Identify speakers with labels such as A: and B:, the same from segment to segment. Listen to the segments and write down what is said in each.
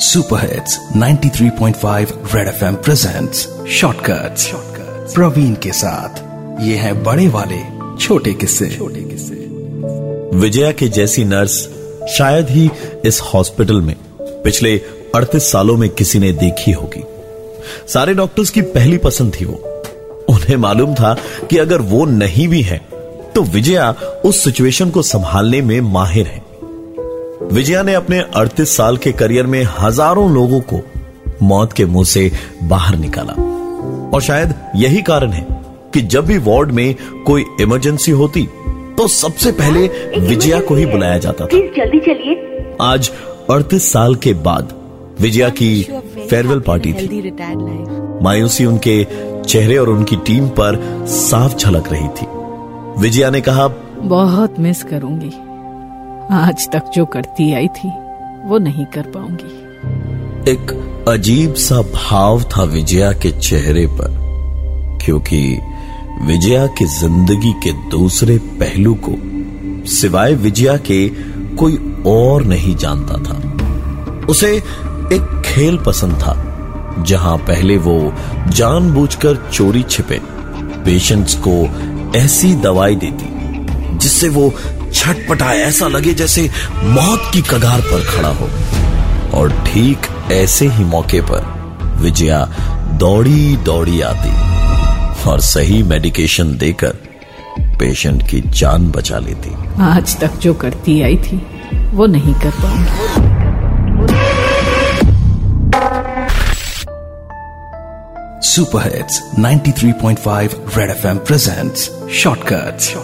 A: Super hits 93.5 Red FM presents shortcuts Praveen के साथ। ये है बड़े वाले छोटे किस्से। छोटे किस्से।
B: विजया के जैसी नर्स शायद ही इस हॉस्पिटल में पिछले 38 सालों में किसी ने देखी होगी। सारे डॉक्टर्स की पहली पसंद थी वो। उन्हें मालूम था कि अगर वो नहीं भी है तो विजया उस सिचुएशन को संभालने में माहिर है। विजया ने अपने 38 साल के करियर में हज़ारों लोगों को मौत के मुँह से बाहर निकाला। और शायद यही कारण है कि जब भी वार्ड में कोई इमरजेंसी होती तो सबसे पहले विजया को ही बुलाया जाता था।
C: जल्दी चलिए।
B: आज 38 साल के बाद विजया की फेयरवेल पार्टी थी। मायूसी उनके चेहरे और उनकी टीम पर साफ़ झलक रही थी। विजया ने कहा
D: बहुत मिस करूँगी। आज तक जो करती आई थी, वो नहीं कर पाऊँगी।
B: एक अजीब सा भाव था विजया के चेहरे पर, क्योंकि विजया की ज़िंदगी के दूसरे पहलू को सिवाय विजया के कोई और नहीं जानता था। उसे एक खेल पसंद था, जहाँ पहले वो जानबूझकर चोरी छिपे, पेशेंट्स को ऐसी दवाई देती, जिससे वो छटपटाए ऐसा लगे जैसे मौत की कगार पर खड़ा हो। और ठीक ऐसे ही मौके पर विजया दौड़ी दौड़ी आती और सही मेडिकेशन देकर पेशेंट की जान बचा लेती।
D: आज तक जो करती आई थी वो नहीं कर पाऊँगी।
A: Super hits 93.5 Red FM presents shortcuts.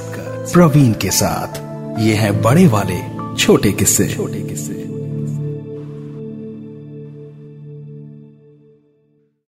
A: Praveen के साथ। ये हैं बड़े वाले छोटे किस्से। छोटे किस्से